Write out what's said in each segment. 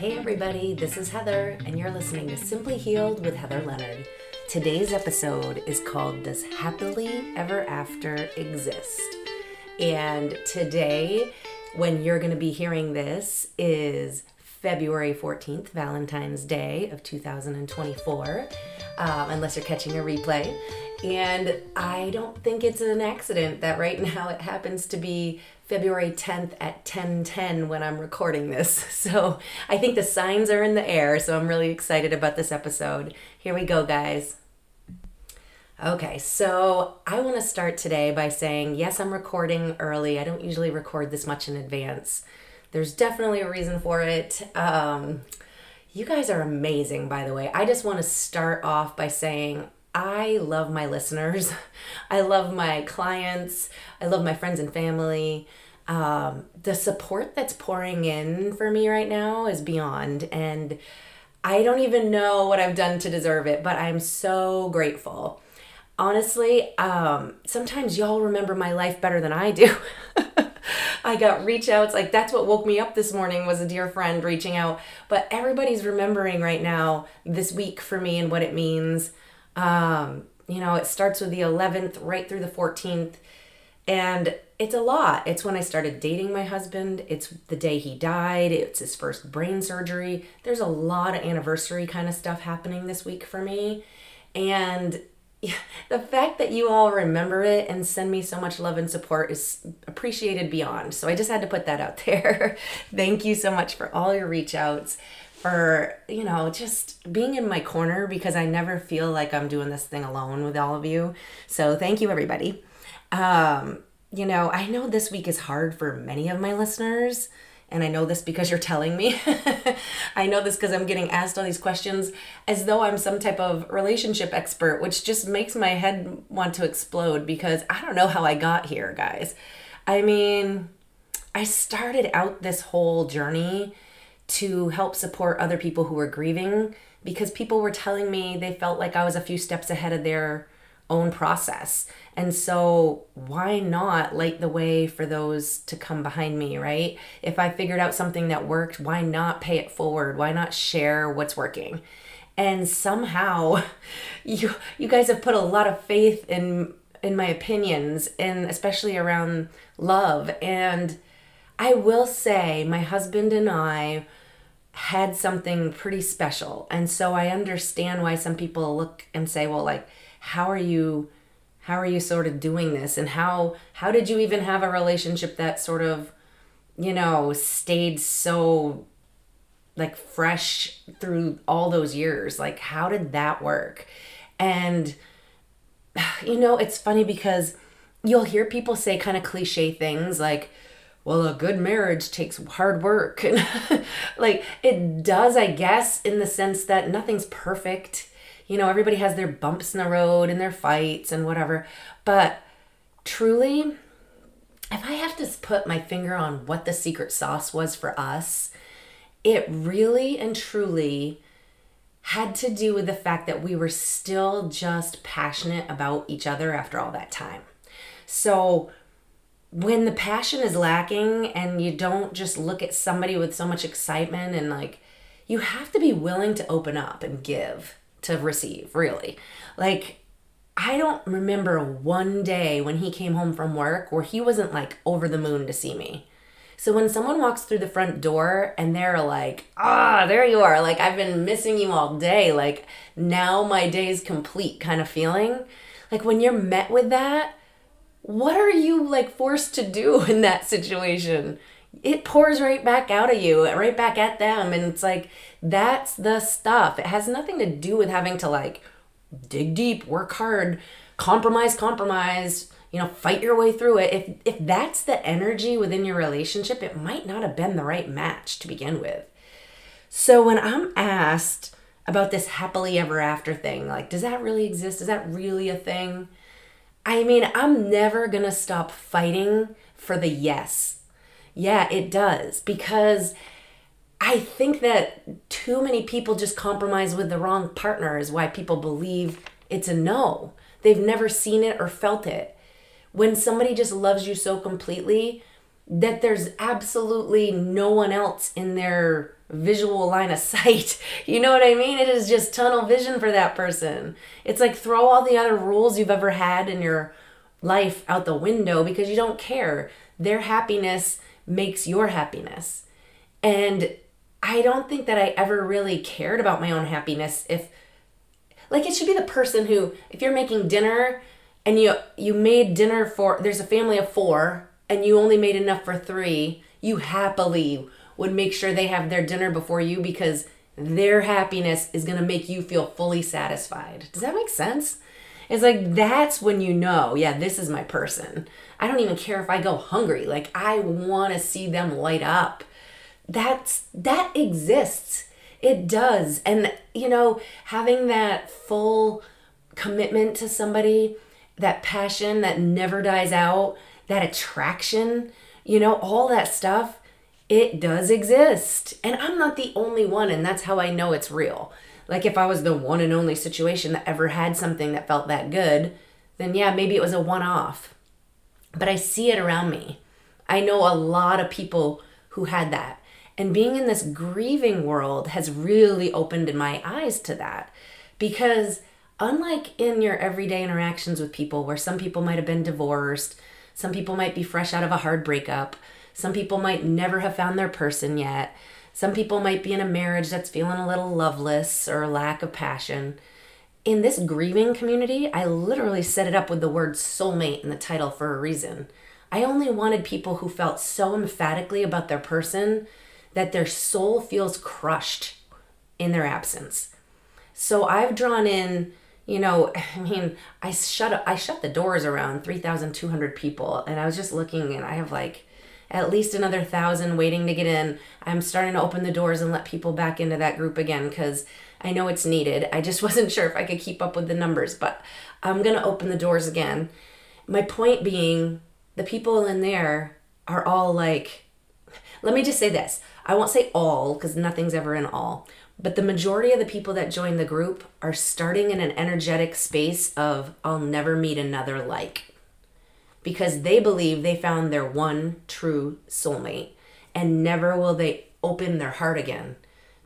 Hey, everybody, this is Heather, and you're listening to Simply Healed with Heather Leonard. Today's episode is called Does Happily Ever After Exist? And today, when you're going to be hearing this, is February 14th, Valentine's Day of 2024, um, unless you're catching a replay. And I don't think it's an accident that right now it happens to be February 10th at 10:10 when I'm recording this. So, I think the signs are in the air, so I'm really excited about this episode. Here we go, guys. Okay, so I want to start today by saying, yes, I'm recording early. I don't usually record this much in advance. There's definitely a reason for it. Um, you guys are amazing, by the way. I just want to start off by saying I love my listeners. I love my clients. I love my friends and family. Um, the support that's pouring in for me right now is beyond. And I don't even know what I've done to deserve it, but I'm so grateful. Honestly, um, sometimes y'all remember my life better than I do. I got reach outs. Like that's what woke me up this morning was a dear friend reaching out. But everybody's remembering right now this week for me and what it means. Um, you know, it starts with the 11th right through the 14th. And it's a lot. It's when I started dating my husband. It's the day he died. It's his first brain surgery. There's a lot of anniversary kind of stuff happening this week for me. And the fact that you all remember it and send me so much love and support is appreciated beyond. So I just had to put that out there. Thank you so much for all your reach outs for you know just being in my corner because i never feel like i'm doing this thing alone with all of you so thank you everybody um you know i know this week is hard for many of my listeners and i know this because you're telling me i know this because i'm getting asked all these questions as though i'm some type of relationship expert which just makes my head want to explode because i don't know how i got here guys i mean i started out this whole journey to help support other people who were grieving because people were telling me they felt like I was a few steps ahead of their own process. And so, why not light the way for those to come behind me, right? If I figured out something that worked, why not pay it forward? Why not share what's working? And somehow, you you guys have put a lot of faith in in my opinions and especially around love and I will say my husband and I had something pretty special. And so I understand why some people look and say, well, like, how are you how are you sort of doing this and how how did you even have a relationship that sort of you know stayed so like fresh through all those years like how did that work and you know it's funny because you'll hear people say kind of cliche things like well, a good marriage takes hard work. Like it does, I guess, in the sense that nothing's perfect. You know, everybody has their bumps in the road and their fights and whatever. But truly, if I have to put my finger on what the secret sauce was for us, it really and truly had to do with the fact that we were still just passionate about each other after all that time. So, when the passion is lacking and you don't just look at somebody with so much excitement and like you have to be willing to open up and give to receive really. Like i don't remember one day when he came home from work where he wasn't like over the moon to see me. So when someone walks through the front door and they're like ah there you are like i've been missing you all day like now my day's complete kind of feeling. Like when you're met with that what are you like forced to do in that situation? It pours right back out of you, right back at them. And it's like, that's the stuff. It has nothing to do with having to like dig deep, work hard, compromise, compromise, you know, fight your way through it. If if that's the energy within your relationship, it might not have been the right match to begin with. So when I'm asked about this happily ever after thing, like does that really exist? Is that really a thing? I mean, I'm never going to stop fighting for the yes. Yeah, it does. Because I think that too many people just compromise with the wrong partner, is why people believe it's a no. They've never seen it or felt it. When somebody just loves you so completely, that there's absolutely no one else in their visual line of sight. You know what I mean? It is just tunnel vision for that person. It's like throw all the other rules you've ever had in your life out the window because you don't care. Their happiness makes your happiness. And I don't think that I ever really cared about my own happiness if like it should be the person who if you're making dinner and you you made dinner for there's a family of 4 and you only made enough for 3, you happily would make sure they have their dinner before you because their happiness is going to make you feel fully satisfied. Does that make sense? It's like that's when you know, yeah, this is my person. I don't even care if I go hungry. Like I want to see them light up. That's that exists. It does. And you know, having that full commitment to somebody, that passion that never dies out, that attraction, you know, all that stuff, it does exist. And I'm not the only one and that's how I know it's real. Like if I was the one and only situation that ever had something that felt that good, then yeah, maybe it was a one off. But I see it around me. I know a lot of people who had that. And being in this grieving world has really opened my eyes to that. Because unlike in your everyday interactions with people, where some people might have been divorced, some people might be fresh out of a hard breakup, some people might never have found their person yet, some people might be in a marriage that's feeling a little loveless or lack of passion. In this grieving community, I literally set it up with the word soulmate in the title for a reason. I only wanted people who felt so emphatically about their person that their soul feels crushed in their absence. So I've drawn in, you know, I mean, I shut I shut the doors around 3,200 people and I was just looking and I have like at least another thousand waiting to get in. I'm starting to open the doors and let people back into that group again because I know it's needed. I just wasn't sure if I could keep up with the numbers, but I'm going to open the doors again. My point being, the people in there are all like, let me just say this. I won't say all because nothing's ever in all, but the majority of the people that join the group are starting in an energetic space of, I'll never meet another like because they believe they found their one true soulmate and never will they open their heart again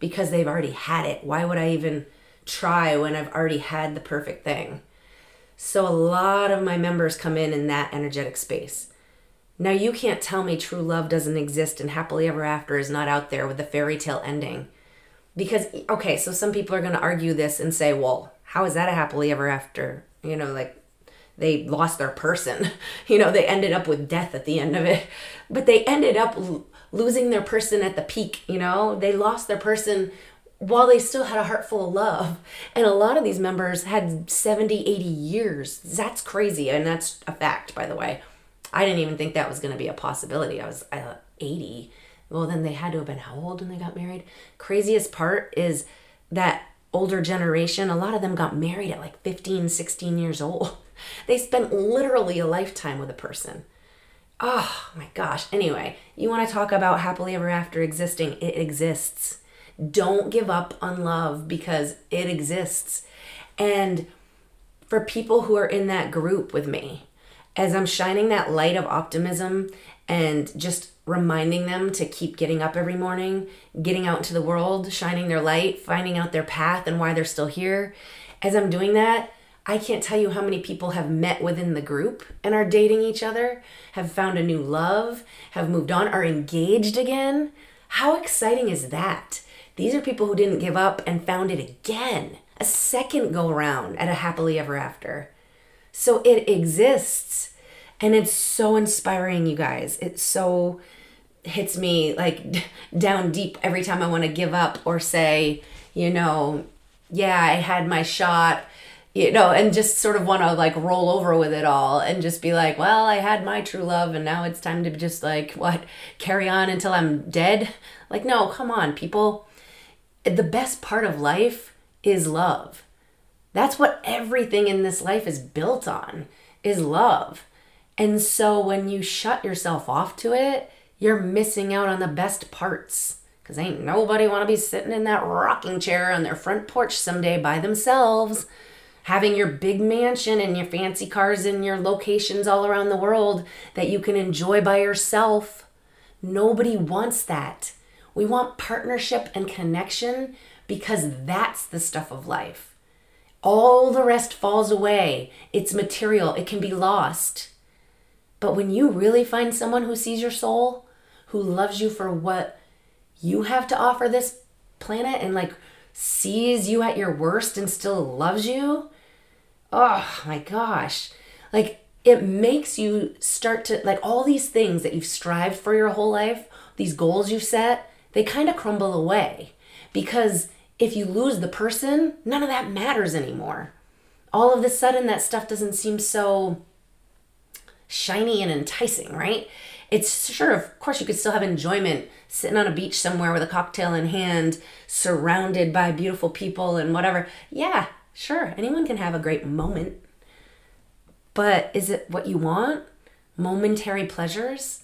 because they've already had it. Why would I even try when I've already had the perfect thing? So a lot of my members come in in that energetic space. Now you can't tell me true love doesn't exist and happily ever after is not out there with a fairy tale ending. Because okay, so some people are going to argue this and say, "Well, how is that a happily ever after?" You know, like they lost their person. You know, they ended up with death at the end of it. But they ended up l- losing their person at the peak, you know? They lost their person while they still had a heart full of love. And a lot of these members had 70, 80 years. That's crazy. And that's a fact, by the way. I didn't even think that was going to be a possibility. I was I 80. Well, then they had to have been how old when they got married? Craziest part is that older generation, a lot of them got married at like 15, 16 years old. They spent literally a lifetime with a person. Oh my gosh. Anyway, you want to talk about happily ever after existing? It exists. Don't give up on love because it exists. And for people who are in that group with me, as I'm shining that light of optimism and just reminding them to keep getting up every morning, getting out into the world, shining their light, finding out their path and why they're still here. As I'm doing that, I can't tell you how many people have met within the group and are dating each other, have found a new love, have moved on, are engaged again. How exciting is that? These are people who didn't give up and found it again, a second go around at a happily ever after. So it exists and it's so inspiring, you guys. It so hits me like down deep every time I want to give up or say, you know, yeah, I had my shot you know, and just sort of want to like roll over with it all and just be like, well, I had my true love and now it's time to just like, what, carry on until I'm dead? Like, no, come on, people. The best part of life is love. That's what everything in this life is built on, is love. And so when you shut yourself off to it, you're missing out on the best parts. Because ain't nobody want to be sitting in that rocking chair on their front porch someday by themselves having your big mansion and your fancy cars and your locations all around the world that you can enjoy by yourself. Nobody wants that. We want partnership and connection because that's the stuff of life. All the rest falls away. It's material, it can be lost. But when you really find someone who sees your soul, who loves you for what you have to offer this planet and like sees you at your worst and still loves you, oh my gosh. Like it makes you start to like all these things that you've strived for your whole life, these goals you've set, they kind of crumble away because if you lose the person, none of that matters anymore. All of a sudden, that stuff doesn't seem so shiny and enticing, right? It's sure, of course, you could still have enjoyment sitting on a beach somewhere with a cocktail in hand, surrounded by beautiful people and whatever. Yeah, sure, anyone can have a great moment. But is it what you want? Momentary pleasures?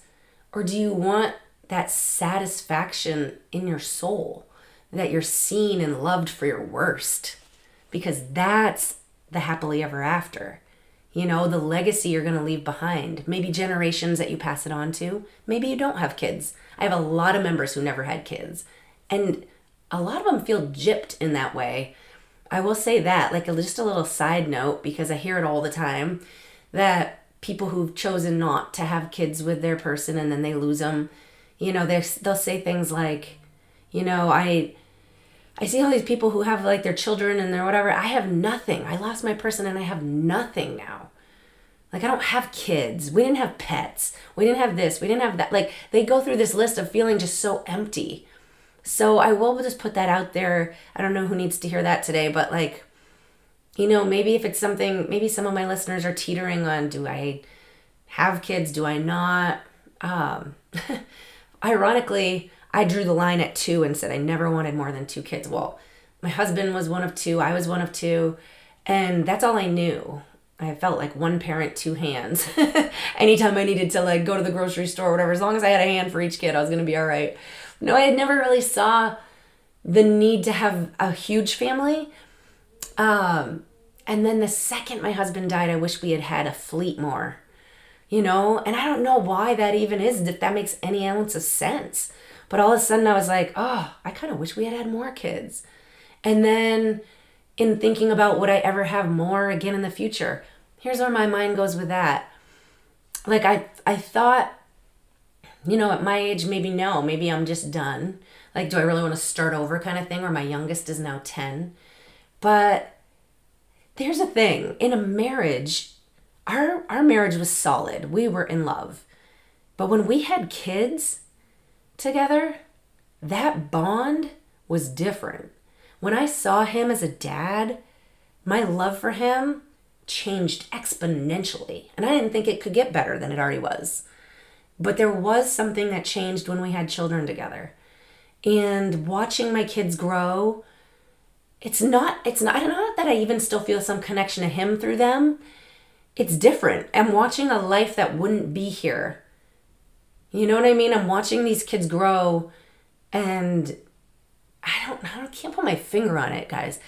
Or do you want that satisfaction in your soul that you're seen and loved for your worst? Because that's the happily ever after. You know, the legacy you're going to leave behind. Maybe generations that you pass it on to. Maybe you don't have kids. I have a lot of members who never had kids. And a lot of them feel gypped in that way. I will say that, like a, just a little side note, because I hear it all the time that people who've chosen not to have kids with their person and then they lose them you know they'll say things like you know i i see all these people who have like their children and their whatever. I have nothing. I lost my person and i have nothing now. Like i don't have kids. We didn't have pets. We didn't have this. We didn't have that. Like they go through this list of feeling just so empty. So i will just put that out there. I don't know who needs to hear that today but like you know maybe if it's something maybe some of my listeners are teetering on do i have kids? Do i not? Um ironically, I drew the line at two and said I never wanted more than two kids. Well, my husband was one of two, I was one of two, and that's all I knew. I felt like one parent, two hands. Anytime I needed to like go to the grocery store or whatever, as long as I had a hand for each kid, I was gonna be all right. No, I had never really saw the need to have a huge family. Um, and then the second my husband died, I wish we had had a fleet more you know? And I don't know why that even is, if that makes any ounce of sense. But all of a sudden I was like, oh, I kind of wish we had had more kids. And then in thinking about would I ever have more again in the future, here's where my mind goes with that. Like I I thought, you know, at my age, maybe no, maybe I'm just done. Like, do I really want to start over kind of thing where my youngest is now 10? But there's a thing in a marriage, our our marriage was solid. We were in love. But when we had kids together, that bond was different. When I saw him as a dad, my love for him changed exponentially. And I didn't think it could get better than it already was. But there was something that changed when we had children together. And watching my kids grow, it's not it's not not that I even still feel some connection to him through them it's different. I'm watching a life that wouldn't be here. You know what I mean? I'm watching these kids grow and I don't I can't put my finger on it, guys.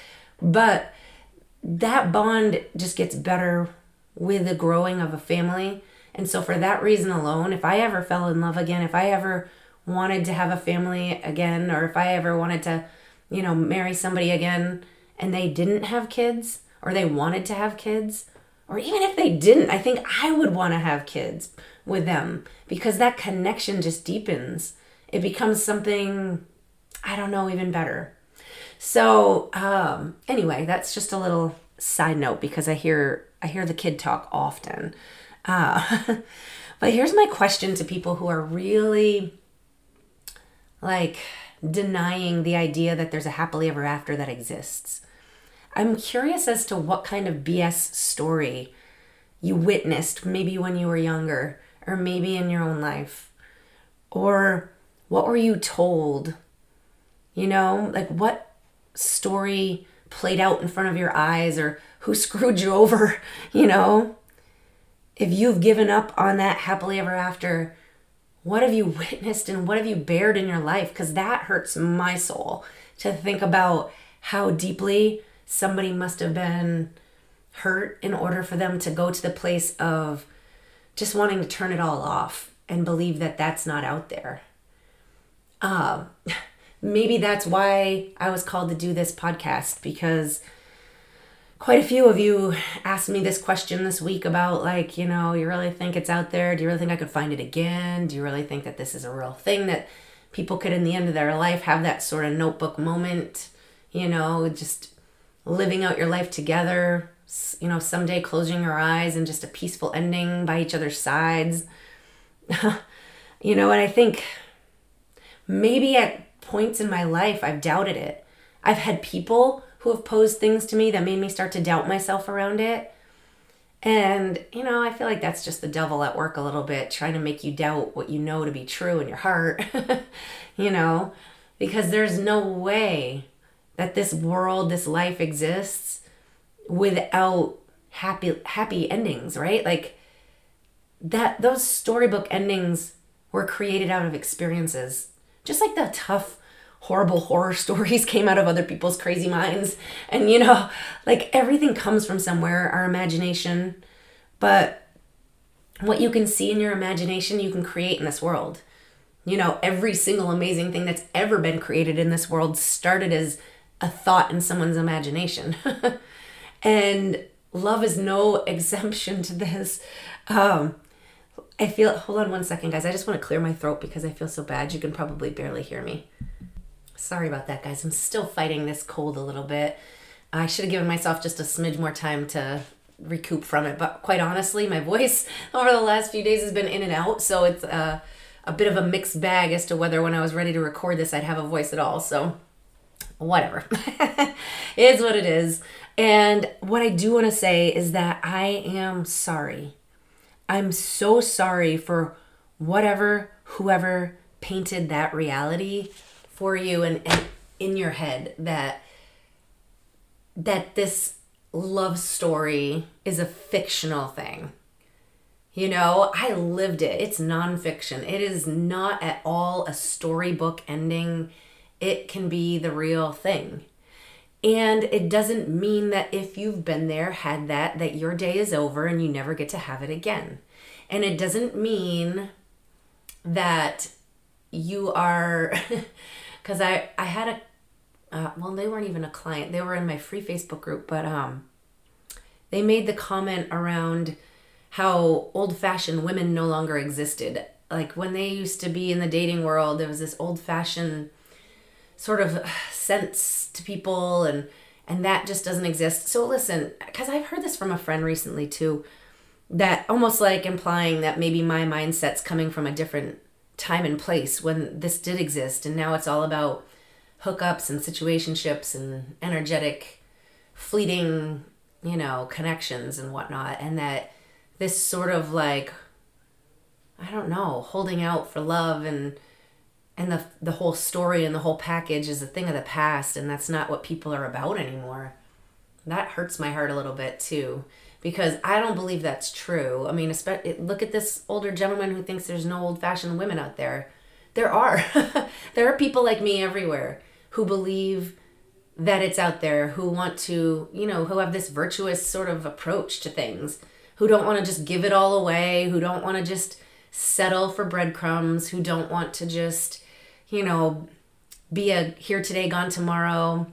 But that bond just gets better with the growing of a family. And so for that reason alone, if I ever fell in love again, if I ever wanted to have a family again or if I ever wanted to, you know, marry somebody again and they didn't have kids or they wanted to have kids, or even if they didn't, I think I would want to have kids with them because that connection just deepens. It becomes something, I don't know, even better. So, um, anyway, that's just a little side note because I hear I hear the kid talk often. Uh, but here's my question to people who are really like denying the idea that there's a happily ever after that exists. I'm curious as to what kind of BS story you witnessed, maybe when you were younger, or maybe in your own life. Or what were you told? You know, like what story played out in front of your eyes, or who screwed you over, you know? If you've given up on that happily ever after, what have you witnessed and what have you bared in your life? Because that hurts my soul to think about how deeply somebody must have been hurt in order for them to go to the place of just wanting to turn it all off and believe that that's not out there. Um, maybe that's why I was called to do this podcast because quite a few of you asked me this question this week about like, you know, you really think it's out there? Do you really think I could find it again? Do you really think that this is a real thing that people could in the end of their life have that sort of notebook moment, you know, just living out your life together, you know, someday closing your eyes and just a peaceful ending by each other's sides. you know, and I think maybe at points in my life I've doubted it. I've had people who have posed things to me that made me start to doubt myself around it. And, you know, I feel like that's just the devil at work a little bit, trying to make you doubt what you know to be true in your heart, you know, because there's no way that this world, this life exists without happy happy endings, right? Like that those storybook endings were created out of experiences. Just like the tough horrible horror stories came out of other people's crazy minds. And you know, like everything comes from somewhere, our imagination. But what you can see in your imagination, you can create in this world. You know, every single amazing thing that's ever been created in this world started as a thought in someone's imagination. and love is no exemption to this. Um, I feel, hold on one second, guys. I just want to clear my throat because I feel so bad. You can probably barely hear me. Sorry about that, guys. I'm still fighting this cold a little bit. I should have given myself just a smidge more time to recoup from it. But quite honestly, my voice over the last few days has been in and out. So it's a, a bit of a mixed bag as to whether when I was ready to record this, I'd have a voice at all. So whatever. it's what it is. And what I do want to say is that I am sorry. I'm so sorry for whatever, whoever painted that reality for you and, and in your head that that this love story is a fictional thing. You know, I lived it. It's nonfiction. It is not at all a storybook ending it can be the real thing. And it doesn't mean that if you've been there, had that, that your day is over and you never get to have it again. And it doesn't mean that you are, because I, I had a, uh, well, they weren't even a client. They were in my free Facebook group, but um, they made the comment around how old fashioned women no longer existed. Like when they used to be in the dating world, there was this old fashioned sort of sense to people and and that just doesn't exist. So listen, cuz I've heard this from a friend recently too that almost like implying that maybe my mindset's coming from a different time and place when this did exist and now it's all about hookups and situationships and energetic fleeting you know connections and whatnot and that this sort of like i don't know holding out for love and and the the whole story and the whole package is a thing of the past and that's not what people are about anymore. That hurts my heart a little bit too because i don't believe that's true. I mean look at this older gentleman who thinks there's no old fashioned women out there. There are. There are people like me everywhere who believe that it's out there who want to you know who have this virtuous sort of approach to things who don't want to just give it all away who don't want to just settle for breadcrumbs who don't want to just you know, be a here today, gone tomorrow.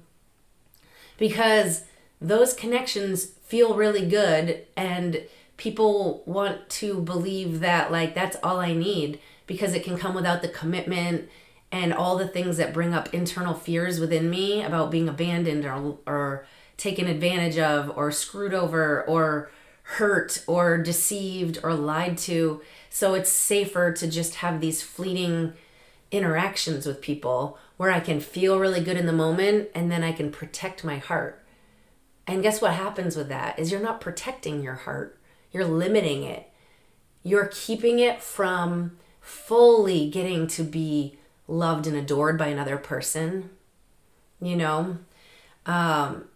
Because those connections feel really good and people want to believe that like that's all I need because it can come without the commitment and all the things that bring up internal fears within me about being abandoned or or taken advantage of or screwed over or hurt or deceived or lied to. So it's safer to just have these fleeting interactions with people where I can feel really good in the moment and then I can protect my heart. And guess what happens with that is you're not protecting your heart. You're limiting it. You're keeping it from fully getting to be loved and adored by another person. You know, um,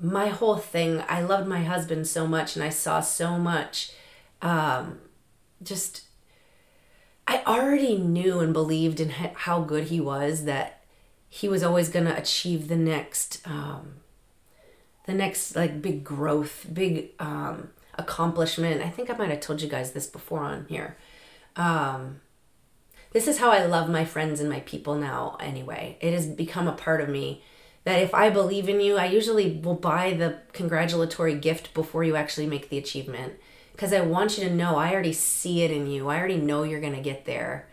my whole thing, I loved my husband so much and I saw so much um, just I already knew and believed in how good he was that he was always going to achieve the next um, the next like big growth, big um, accomplishment. I think I might have told you guys this before on here. um, this is how I love my friends and my people now, anyway. It has become a part of me that if I believe in you, I usually will buy the congratulatory gift before you actually make the achievement. Because I want you to know I already see it in you. I already know you're going to get there.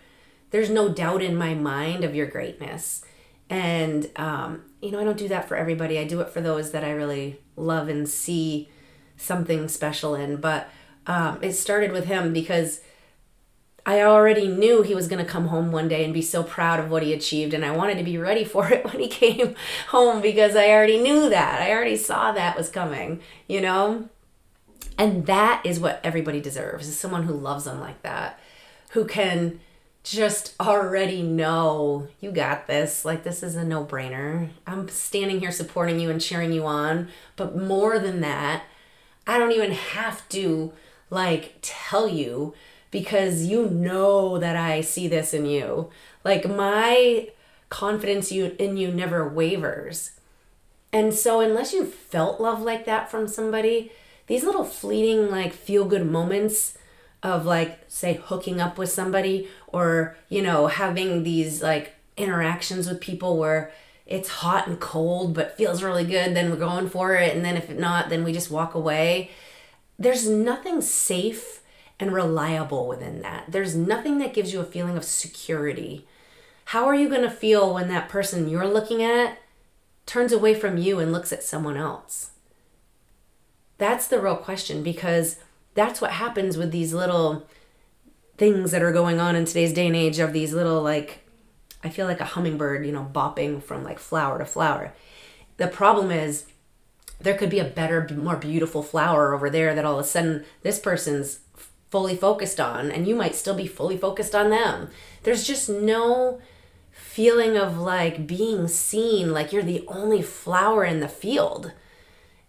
There's no doubt in my mind of your greatness. And, um, you know, I don't do that for everybody. I do it for those that I really love and see something special in. But um, it started with him because I already knew he was going to come home one day and be so proud of what he achieved. And I wanted to be ready for it when he came home because I already knew that. I already saw that was coming, you know? And that is what everybody deserves is someone who loves them like that, who can just already know you got this. Like, this is a no brainer. I'm standing here supporting you and cheering you on. But more than that, I don't even have to like tell you because you know that I see this in you. Like my confidence you in you never wavers. And so unless you felt love like that from somebody, these little fleeting like feel good moments of like say hooking up with somebody or you know having these like interactions with people where it's hot and cold but feels really good then we're going for it and then if not then we just walk away there's nothing safe and reliable within that. There's nothing that gives you a feeling of security. How are you going to feel when that person you're looking at turns away from you and looks at someone else? That's the real question because that's what happens with these little things that are going on in today's day and age of these little like I feel like a hummingbird, you know, bopping from like flower to flower. The problem is there could be a better, more beautiful flower over there that all of a sudden this person's fully focused on and you might still be fully focused on them there's just no feeling of like being seen like you're the only flower in the field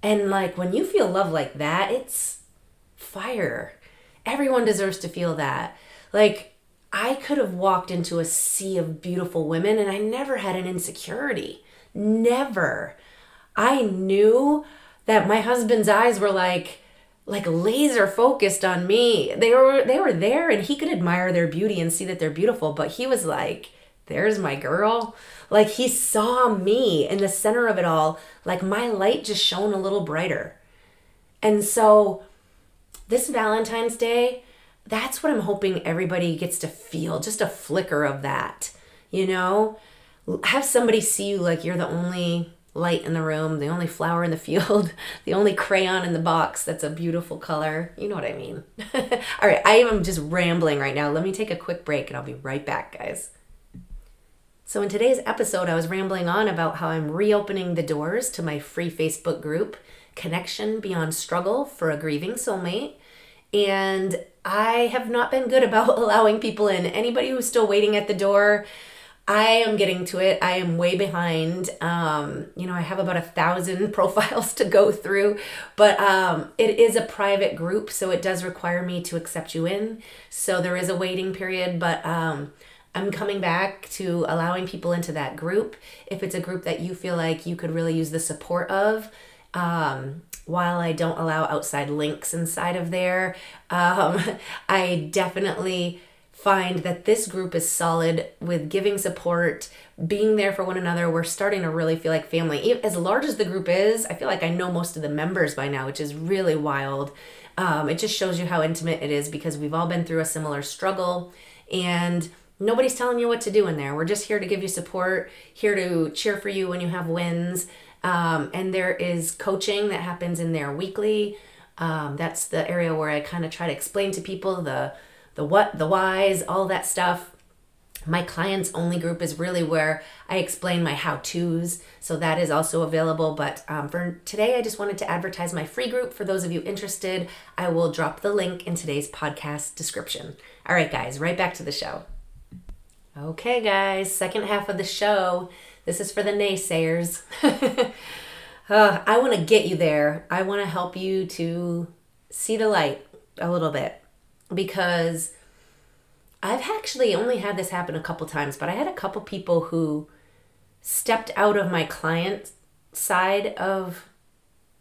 and like when you feel love like that it's fire everyone deserves to feel that like i could have walked into a sea of beautiful women and i never had an insecurity never i knew that my husband's eyes were like like laser focused on me. They were they were there and he could admire their beauty and see that they're beautiful, but he was like, there's my girl. Like he saw me in the center of it all, like my light just shone a little brighter. And so this Valentine's Day, that's what I'm hoping everybody gets to feel, just a flicker of that. You know, have somebody see you like you're the only light in the room, the only flower in the field, the only crayon in the box that's a beautiful color. You know what I mean. All right, I am just rambling right now. Let me take a quick break and I'll be right back, guys. So, in today's episode, I was rambling on about how I'm reopening the doors to my free Facebook group, Connection Beyond Struggle for a Grieving Soulmate. And I have not been good about allowing people in. Anybody who's still waiting at the door, I am getting to it. I am way behind. Um, you know, I have about a thousand profiles to go through, but um, it is a private group, so it does require me to accept you in. So there is a waiting period, but um, I'm coming back to allowing people into that group if it's a group that you feel like you could really use the support of. Um, while I don't allow outside links inside of there, um, I definitely find that this group is solid with giving support, being there for one another. We're starting to really feel like family. As large as the group is, I feel like I know most of the members by now, which is really wild. Um, it just shows you how intimate it is because we've all been through a similar struggle and nobody's telling you what to do in there. We're just here to give you support, here to cheer for you when you have wins. Um, and there is coaching that happens in there weekly. Um, that's the area where I kind of try to explain to people the the what, the whys, all that stuff. My clients only group is really where I explain my how to's. So that is also available. But um, for today, I just wanted to advertise my free group. For those of you interested, I will drop the link in today's podcast description. All right, guys, right back to the show. Okay, guys, second half of the show. This is for the naysayers. uh, I want to get you there. I want to help you to see the light a little bit because I've actually only had this happen a couple times, but I had a couple people who stepped out of my client side of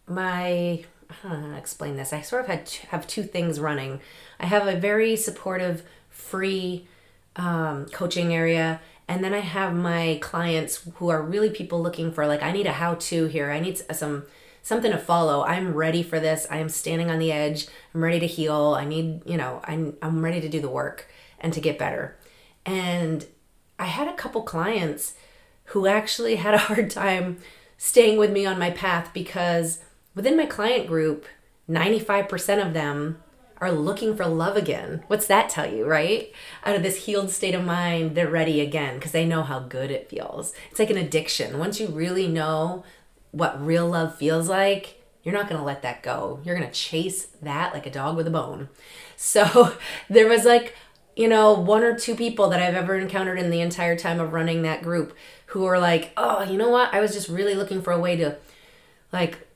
my I don't know how to explain this. I sort of had have two things running. I have a very supportive free um, coaching area. And then I have my clients who are really people looking for like I need a how to here. I need some something to follow. I'm ready for this. I am standing on the edge. I'm ready to heal. I need, you know, I'm I'm ready to do the work and to get better. And I had a couple clients who actually had a hard time staying with me on my path because within my client group, 95% of them are looking for love again. What's that tell you, right? Out of this healed state of mind, they're ready again because they know how good it feels. It's like an addiction. Once you really know what real love feels like, you're not going to let that go. You're going to chase that like a dog with a bone. So there was like, you know, one or two people that I've ever encountered in the entire time of running that group who were like, oh, you know what? I was just really looking for a way to like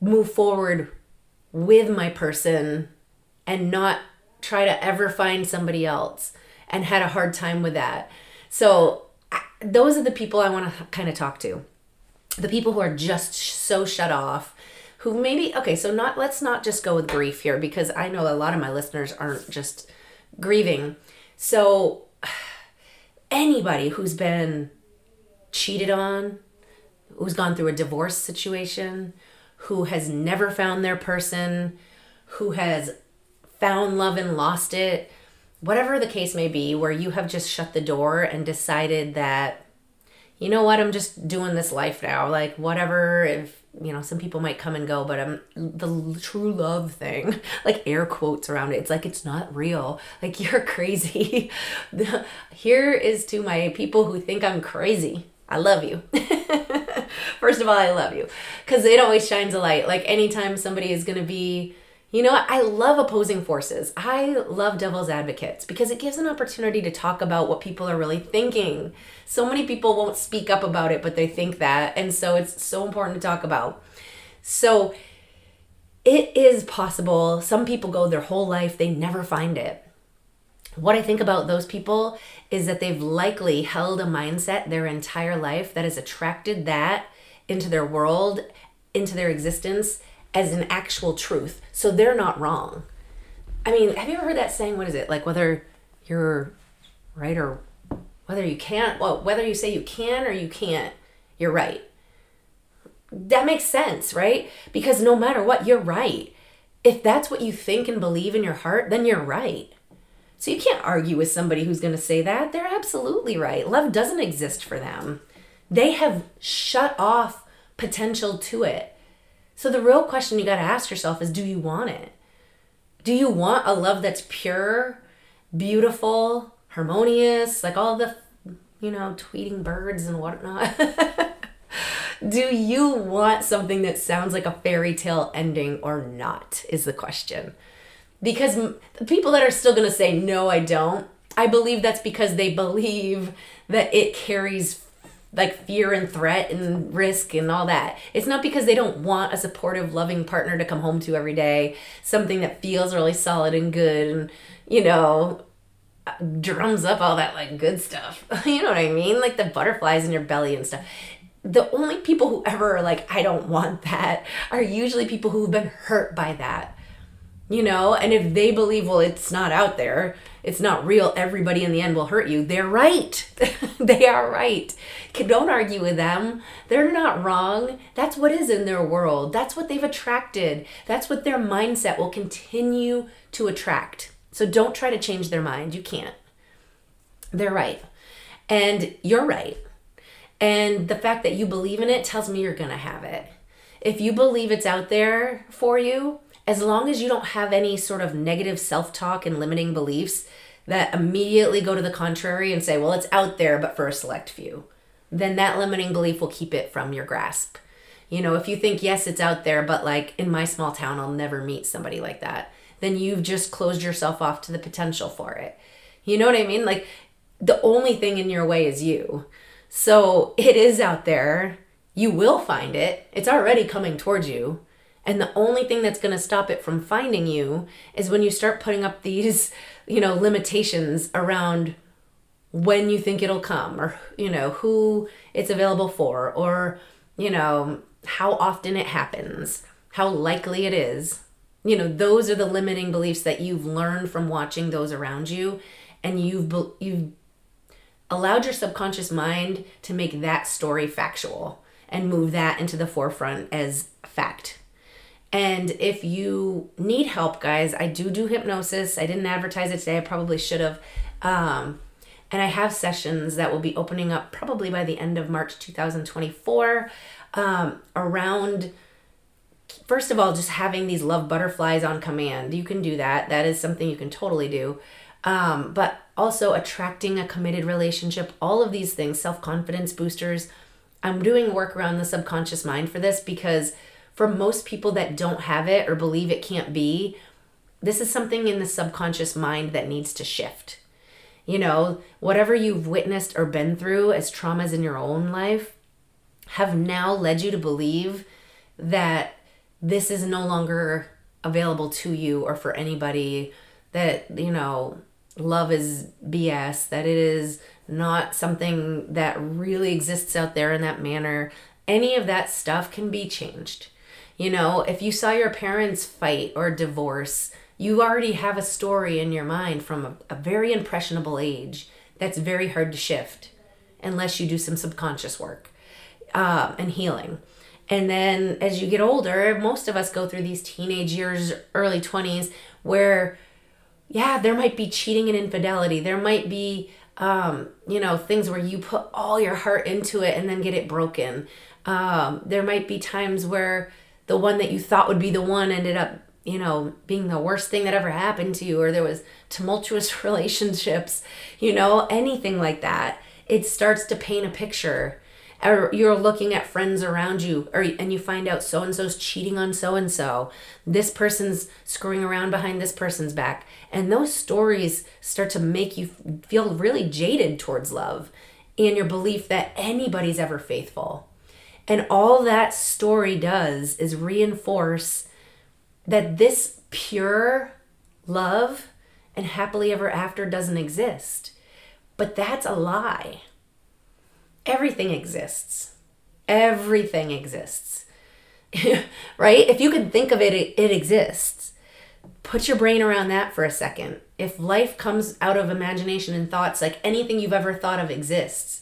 move forward with my person and not try to ever find somebody else and had a hard time with that. So, those are the people I want to kind of talk to. The people who are just so shut off, who maybe, okay, so not, let's not just go with grief here because I know a lot of my listeners aren't just grieving. So, anybody who's been cheated on, who's gone through a divorce situation, who has never found their person, who has found love and lost it, whatever the case may be, where you have just shut the door and decided that, you know what, I'm just doing this life now. Like, whatever, if, you know, some people might come and go, but I'm the true love thing, like air quotes around it. It's like, it's not real. Like, you're crazy. Here is to my people who think I'm crazy. I love you. First of all, I love you because it always shines a light. Like anytime somebody is going to be, you know, I love opposing forces. I love devil's advocates because it gives an opportunity to talk about what people are really thinking. So many people won't speak up about it, but they think that. And so it's so important to talk about. So it is possible. Some people go their whole life, they never find it what I think about those people is that they've likely held a mindset their entire life that has attracted that into their world, into their existence as an actual truth. So they're not wrong. I mean, have you ever heard that saying? What is it? Like whether you're right or whether you can't, well, whether you say you can or you can't, you're right. That makes sense, right? Because no matter what, you're right. If that's what you think and believe in your heart, then you're right. So you can't argue with somebody who's going to say that. They're absolutely right. Love doesn't exist for them. They have shut off potential to it. So the real question you got to ask yourself is do you want it? Do you want a love that's pure, beautiful, harmonious, like all the, you know, tweeting birds and whatnot? do you want something that sounds like a fairy tale ending or not? Is the question because the people that are still going to say no i don't i believe that's because they believe that it carries like fear and threat and risk and all that. It's not because they don't want a supportive loving partner to come home to every day something that feels really solid and good and you know drums up all that like good stuff. You know what i mean? Like the butterflies in your belly and stuff. The only people who ever are like i don't want that are usually people who've been hurt by that you know? And if they believe well it's not out there it's not real. Everybody in the end will hurt you. They're right. They are right. Don't argue with them. They're not wrong. That's what is in their world. That's what they've attracted. That's what their mindset will continue to attract. So don't try to change their mind. You can't. They're right. And you're right. And the fact that you believe in it tells me you're gonna have it. If you believe it's out there for you as long as you don't have any sort of negative self talk and limiting beliefs that immediately go to the contrary and say, well, it's out there, but for a select few, then that limiting belief will keep it from your grasp. You know, if you think, yes, it's out there, but like in my small town, I'll never meet somebody like that, then you've just closed yourself off to the potential for it. You know what I mean? Like the only thing in your way is you. So it is out there. You will find it. It's already coming towards you. And the only thing that's going to stop it from finding you is when you start putting up these, you know, limitations around when you think it'll come or, you know, who it's available for or, you know, how often it happens, how likely it is. You know, those are the limiting beliefs that you've learned from watching those around you. and you've you've allowed your subconscious mind to make that story factual and move that into the forefront as fact. And if you need help, guys, I do do hypnosis. I didn't advertise it today. I probably should have. Um, and I have sessions that will be opening up probably by the end of March 2024 um, around, first of all, just having these love butterflies on command. You can do that. That is something you can totally do. Um, but also attracting a committed relationship, all of these things, self confidence boosters. I'm doing work around the subconscious mind for this because for most people that don't have it or believe it can't be, this is something in the subconscious mind that needs to shift. You know, whatever you've witnessed or been through as traumas in your own life have now led you to believe that this is no longer available to you or for anybody, that, you know, love is BS, that it is not something that really exists out there in that manner. Any of that stuff can be changed. You know, if you saw your parents fight or divorce, you already have a story in your mind from a, a very impressionable age that's very hard to shift unless you do some subconscious work uh, and healing. And then as you get older, most of us go through these teenage years, early 20s, where yeah, there might be cheating and infidelity. There might be, um, you know, things where you put all your heart into it and then get it broken. Um, there might be times where the one that you thought would be the one ended up, you know, being the worst thing that ever happened to you, or there was tumultuous relationships, you know, anything like that. It starts to paint a picture. Or you're looking at friends around you or and you find out so and so's cheating on so and so this person's screwing around behind this person's back. And those stories start to make you feel really jaded towards love and your belief that anybody's ever faithful and all that story does is reinforce that this pure love and happily ever after doesn't exist but that's a lie everything exists. Everything exists. right? If you can think of it, it, it exists. Put your brain around that for a second. If life comes out of imagination and thoughts, like anything you've ever thought of exists.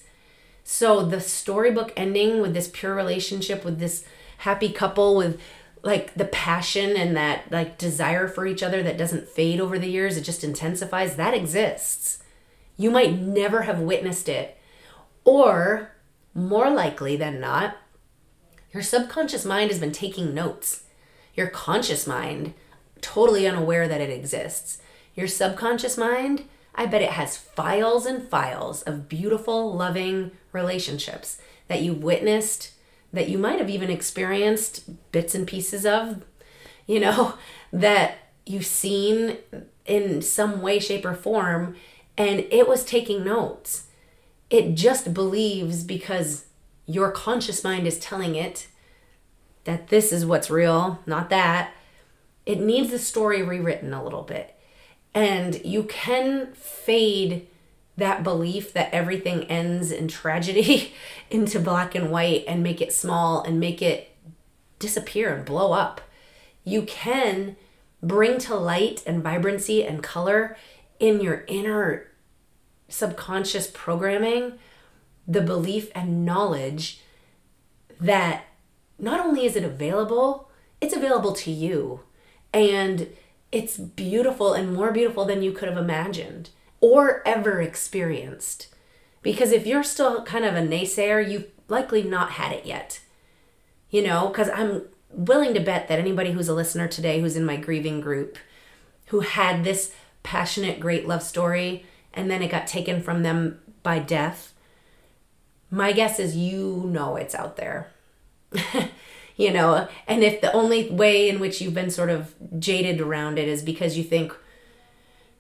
So the storybook ending with this pure relationship, with this happy couple, with like the passion and that like desire for each other that doesn't fade over the years, it just intensifies, that exists. You might never have witnessed it or, more likely than not, your subconscious mind has been taking notes. Your conscious mind, totally unaware that it exists. Your subconscious mind, I bet it has files and files of beautiful, loving relationships that you've witnessed, that you might have even experienced bits and pieces of, you know, that you've seen in some way, shape, or form, and it was taking notes it just believes because your conscious mind is telling it that this is what's real, not that. It needs the story rewritten a little bit. And you can fade that belief that everything ends in tragedy into black and white and make it small and make it disappear and blow up. You can bring to light and vibrancy and color in your inner subconscious programming the belief and knowledge that not only is it available, it's available to you. And it's beautiful and more beautiful than you could have imagined or ever experienced. Because if you're still kind of a naysayer, you've likely not had it yet. You know, because I'm willing to bet that anybody who's a listener today who's in my grieving group who had this passionate, great love story and then it got taken from them by death, my guess is you know it's out there. you know, and if the only way in which you've been sort of jaded around it is because you think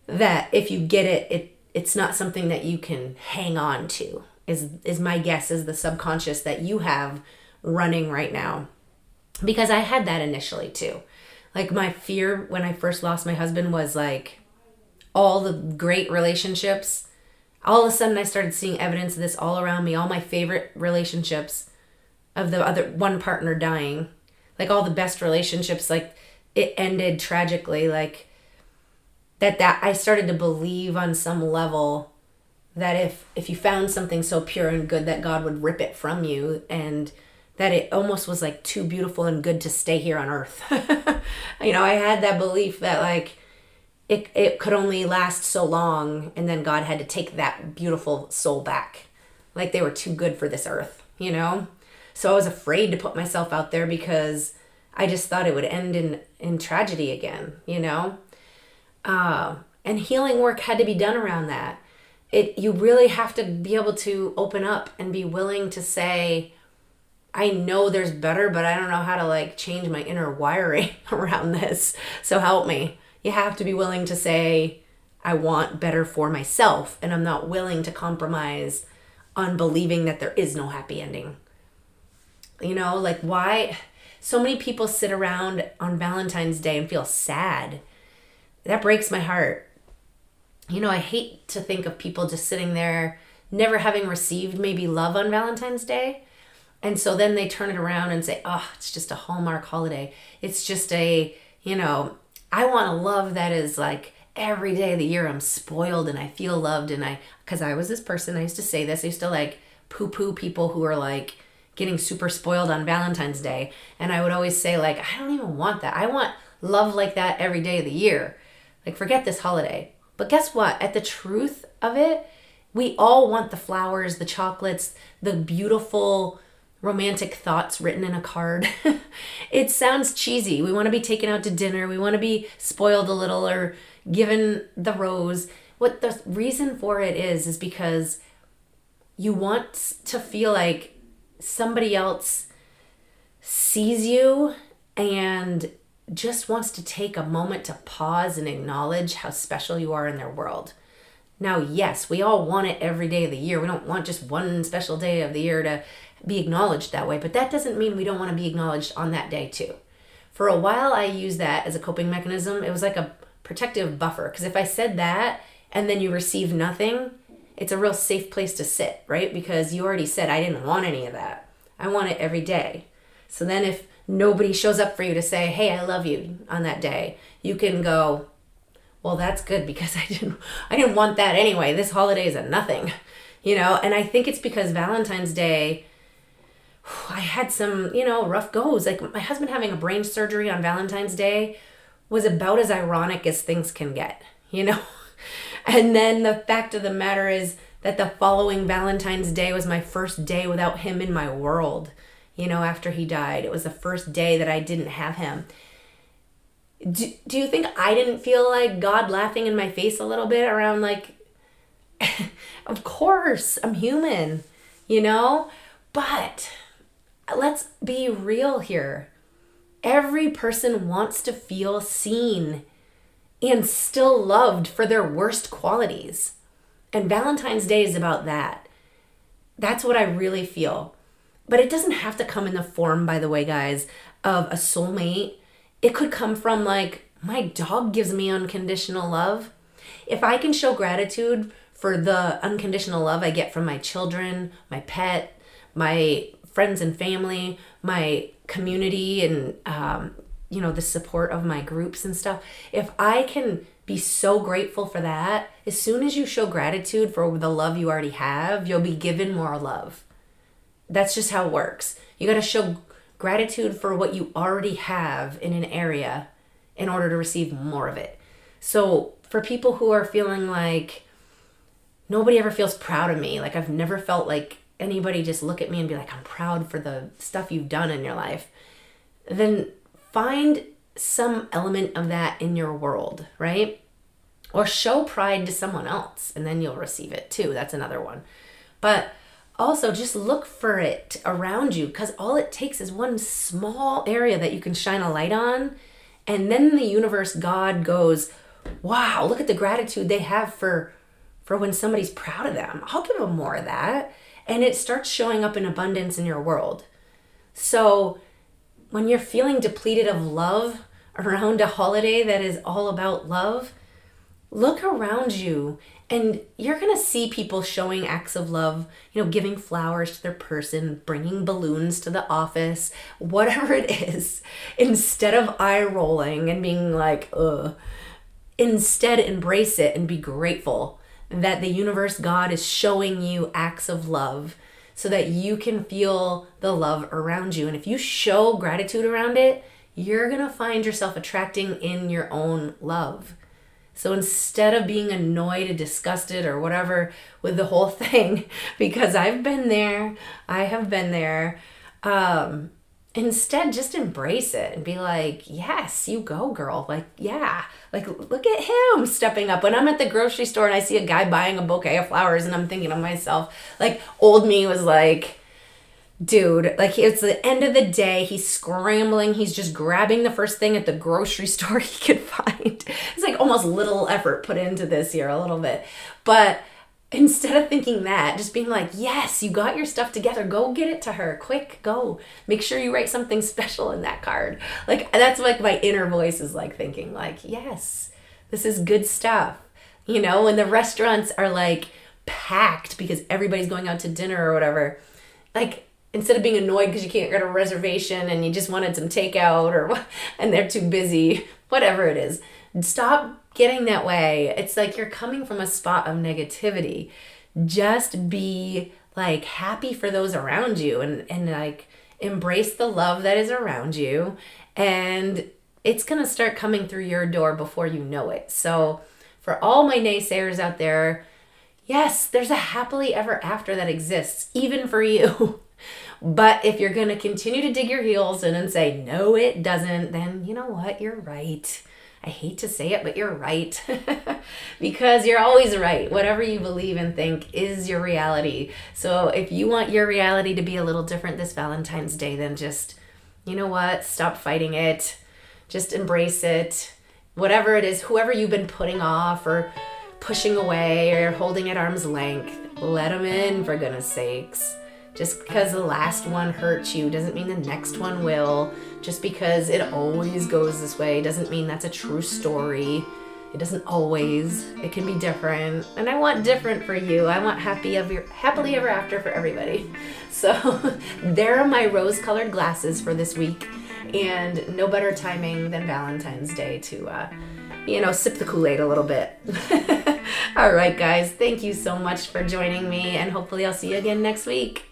that if you get it, it it's not something that you can hang on to. Is is my guess is the subconscious that you have running right now. Because I had that initially too. Like my fear when I first lost my husband was like all the great relationships, all of a sudden I started seeing evidence of this all around me. All my favorite relationships of the other one partner dying, like all the best relationships, like it ended tragically. Like that that I started to believe on some level that if if you found something so pure and good that God would rip it from you and that it almost was like too beautiful and good to stay here on earth. you know, I had that belief that like it it could only last so long and then God had to take that beautiful soul back. Like they were too good for this earth, you know? So I was afraid to put myself out there because I just thought it would end in in tragedy again, you know? Uh, and healing work had to be done around that. It you really have to be able to open up and be willing to say, I know there's better, but I don't know how to like change my inner wiring around this. So help me. You have to be willing to say, I want better for myself, and I'm not willing to compromise on believing that there is no happy ending. You know, like why so many people sit around on Valentine's Day and feel sad that breaks my heart. You know, I hate to think of people just sitting there never having received maybe love on Valentine's Day. And so then they turn it around and say, oh, it's just a Hallmark holiday. It's just a, you know, I want a love that is like every day of the year I'm spoiled and I feel loved. And I, because I was this person, I used to say this, I used to like poo poo people who are like getting super spoiled on Valentine's Day. And I would always say, like, I don't even want that. I want love like that every day of the year. Like, forget this holiday. But guess what? At the truth of it, we all want the flowers, the chocolates, the beautiful romantic thoughts written in a card. it sounds cheesy. We want to be taken out to dinner. We want to be spoiled a little or given the rose. What the reason for it is, is because you want to feel like somebody else sees you and just wants to take a moment to pause and acknowledge how special you are in their world. Now, yes, we all want it every day of the year. We don't want just one special day of the year to be acknowledged that way, but that doesn't mean we don't want to be acknowledged on that day too. For a while, I used that as a coping mechanism. It was like a protective buffer because if I said that and then you receive nothing, it's a real safe place to sit, right? Because you already said, I didn't want any of that. I want it every day. So then if nobody shows up for you to say, "Hey, I love you" on that day, you can go, "Well, that's good because I didn't I didn't want that anyway. This holiday is a nothing." You know, and I think it's because Valentine's Day I had some, you know, rough goes. Like my husband having a brain surgery on Valentine's Day was about as ironic as things can get, you know? And then the fact of the matter is that the following Valentine's Day was my first day without him in my world you know, after he died. It was the first day that I didn't have him. Do, do you think I didn't feel like God laughing in my face a little bit around like, of course, I'm human, you know? But let's be real here. Every person wants to feel seen and still loved for their worst qualities. And Valentine's Day is about that. That's what I really feel. But it doesn't have to come in the form, by the way, guys, of a soulmate. It could come from like, my dog gives me unconditional love. If I can show gratitude for the unconditional love I get from my children, my pet, my friends and family, my community, and, um, you know, the support of my groups and stuff, if I can be so grateful for that, as soon as you show gratitude for the love you already have, you'll be given more love. That's just how it works. You got to show gratitude for what you already have in an area in order to receive more of it. So, for people who are feeling like nobody ever feels proud of me, like I've never felt like anybody just look at me and be like, I'm proud for the stuff you've done in your life, then find some element of that in your world, right? Or show pride to someone else and then you'll receive it too. That's another one. But also just look for it around you because all it takes is one small area that you can shine a light on and then the universe god goes wow look at the gratitude they have for for when somebody's proud of them i'll give them more of that and it starts showing up in abundance in your world so when you're feeling depleted of love around a holiday that is all about love look around you and you're going to see people showing acts of love, you know, giving flowers to their person, bringing balloons to the office, whatever it is, instead of eye rolling and being like, ugh. instead embrace it and be grateful that the universe, God, is showing you acts of love so that you can feel the love around you. And if you show gratitude around it, you're going to find yourself attracting in your own love. So instead of being annoyed and disgusted or whatever with the whole thing, because I've been there, I have been there, um, instead just embrace it and be like, yes, you go, girl. Like, yeah, like look at him stepping up. When I'm at the grocery store and I see a guy buying a bouquet of flowers and I'm thinking to myself, like, old me was like, dude like it's the end of the day. He's scrambling. He's just grabbing the first thing at the grocery store he could find. It's like almost little effort put into this here a little bit. But instead of thinking that just being like yes you got your stuff together. Go get it to her. Quick go. Make sure you write something special in that card. Like that's like my inner voice is like thinking like yes this is good stuff. You know when the restaurants are like packed because everybody's going out to dinner or whatever like instead of being annoyed because you can't get a reservation and you just wanted some takeout or and they're too busy, whatever it is, stop getting that way. It's like you're coming from a spot of negativity. Just be like happy for those around you and and like embrace the love that is around you and it's going to start coming through your door before you know it. So for all my naysayers out there, yes, there's a happily ever after that exists even for you. But if you're going to continue to dig your heels in and say, no, it doesn't, then you know what? You're right. I hate to say it, but you're right. because you're always right. Whatever you believe and think is your reality. So if you want your reality to be a little different this Valentine's Day, then just, you know what? Stop fighting it. Just embrace it. Whatever it is, whoever you've been putting off or pushing away or holding at arm's length, let them in for goodness sakes. Just because the last one hurt you doesn't mean the next one will. Just because it always goes this way doesn't mean that's a true story. It doesn't always. It can be different. And I want different for you. I want happy ever happily ever after for everybody. So there are my rose-colored glasses for this week. And no better timing than Valentine's Day to uh, you know, sip the Kool-Aid a little bit. All right, guys. Thank you so much for joining me and hopefully I'll see you again next week.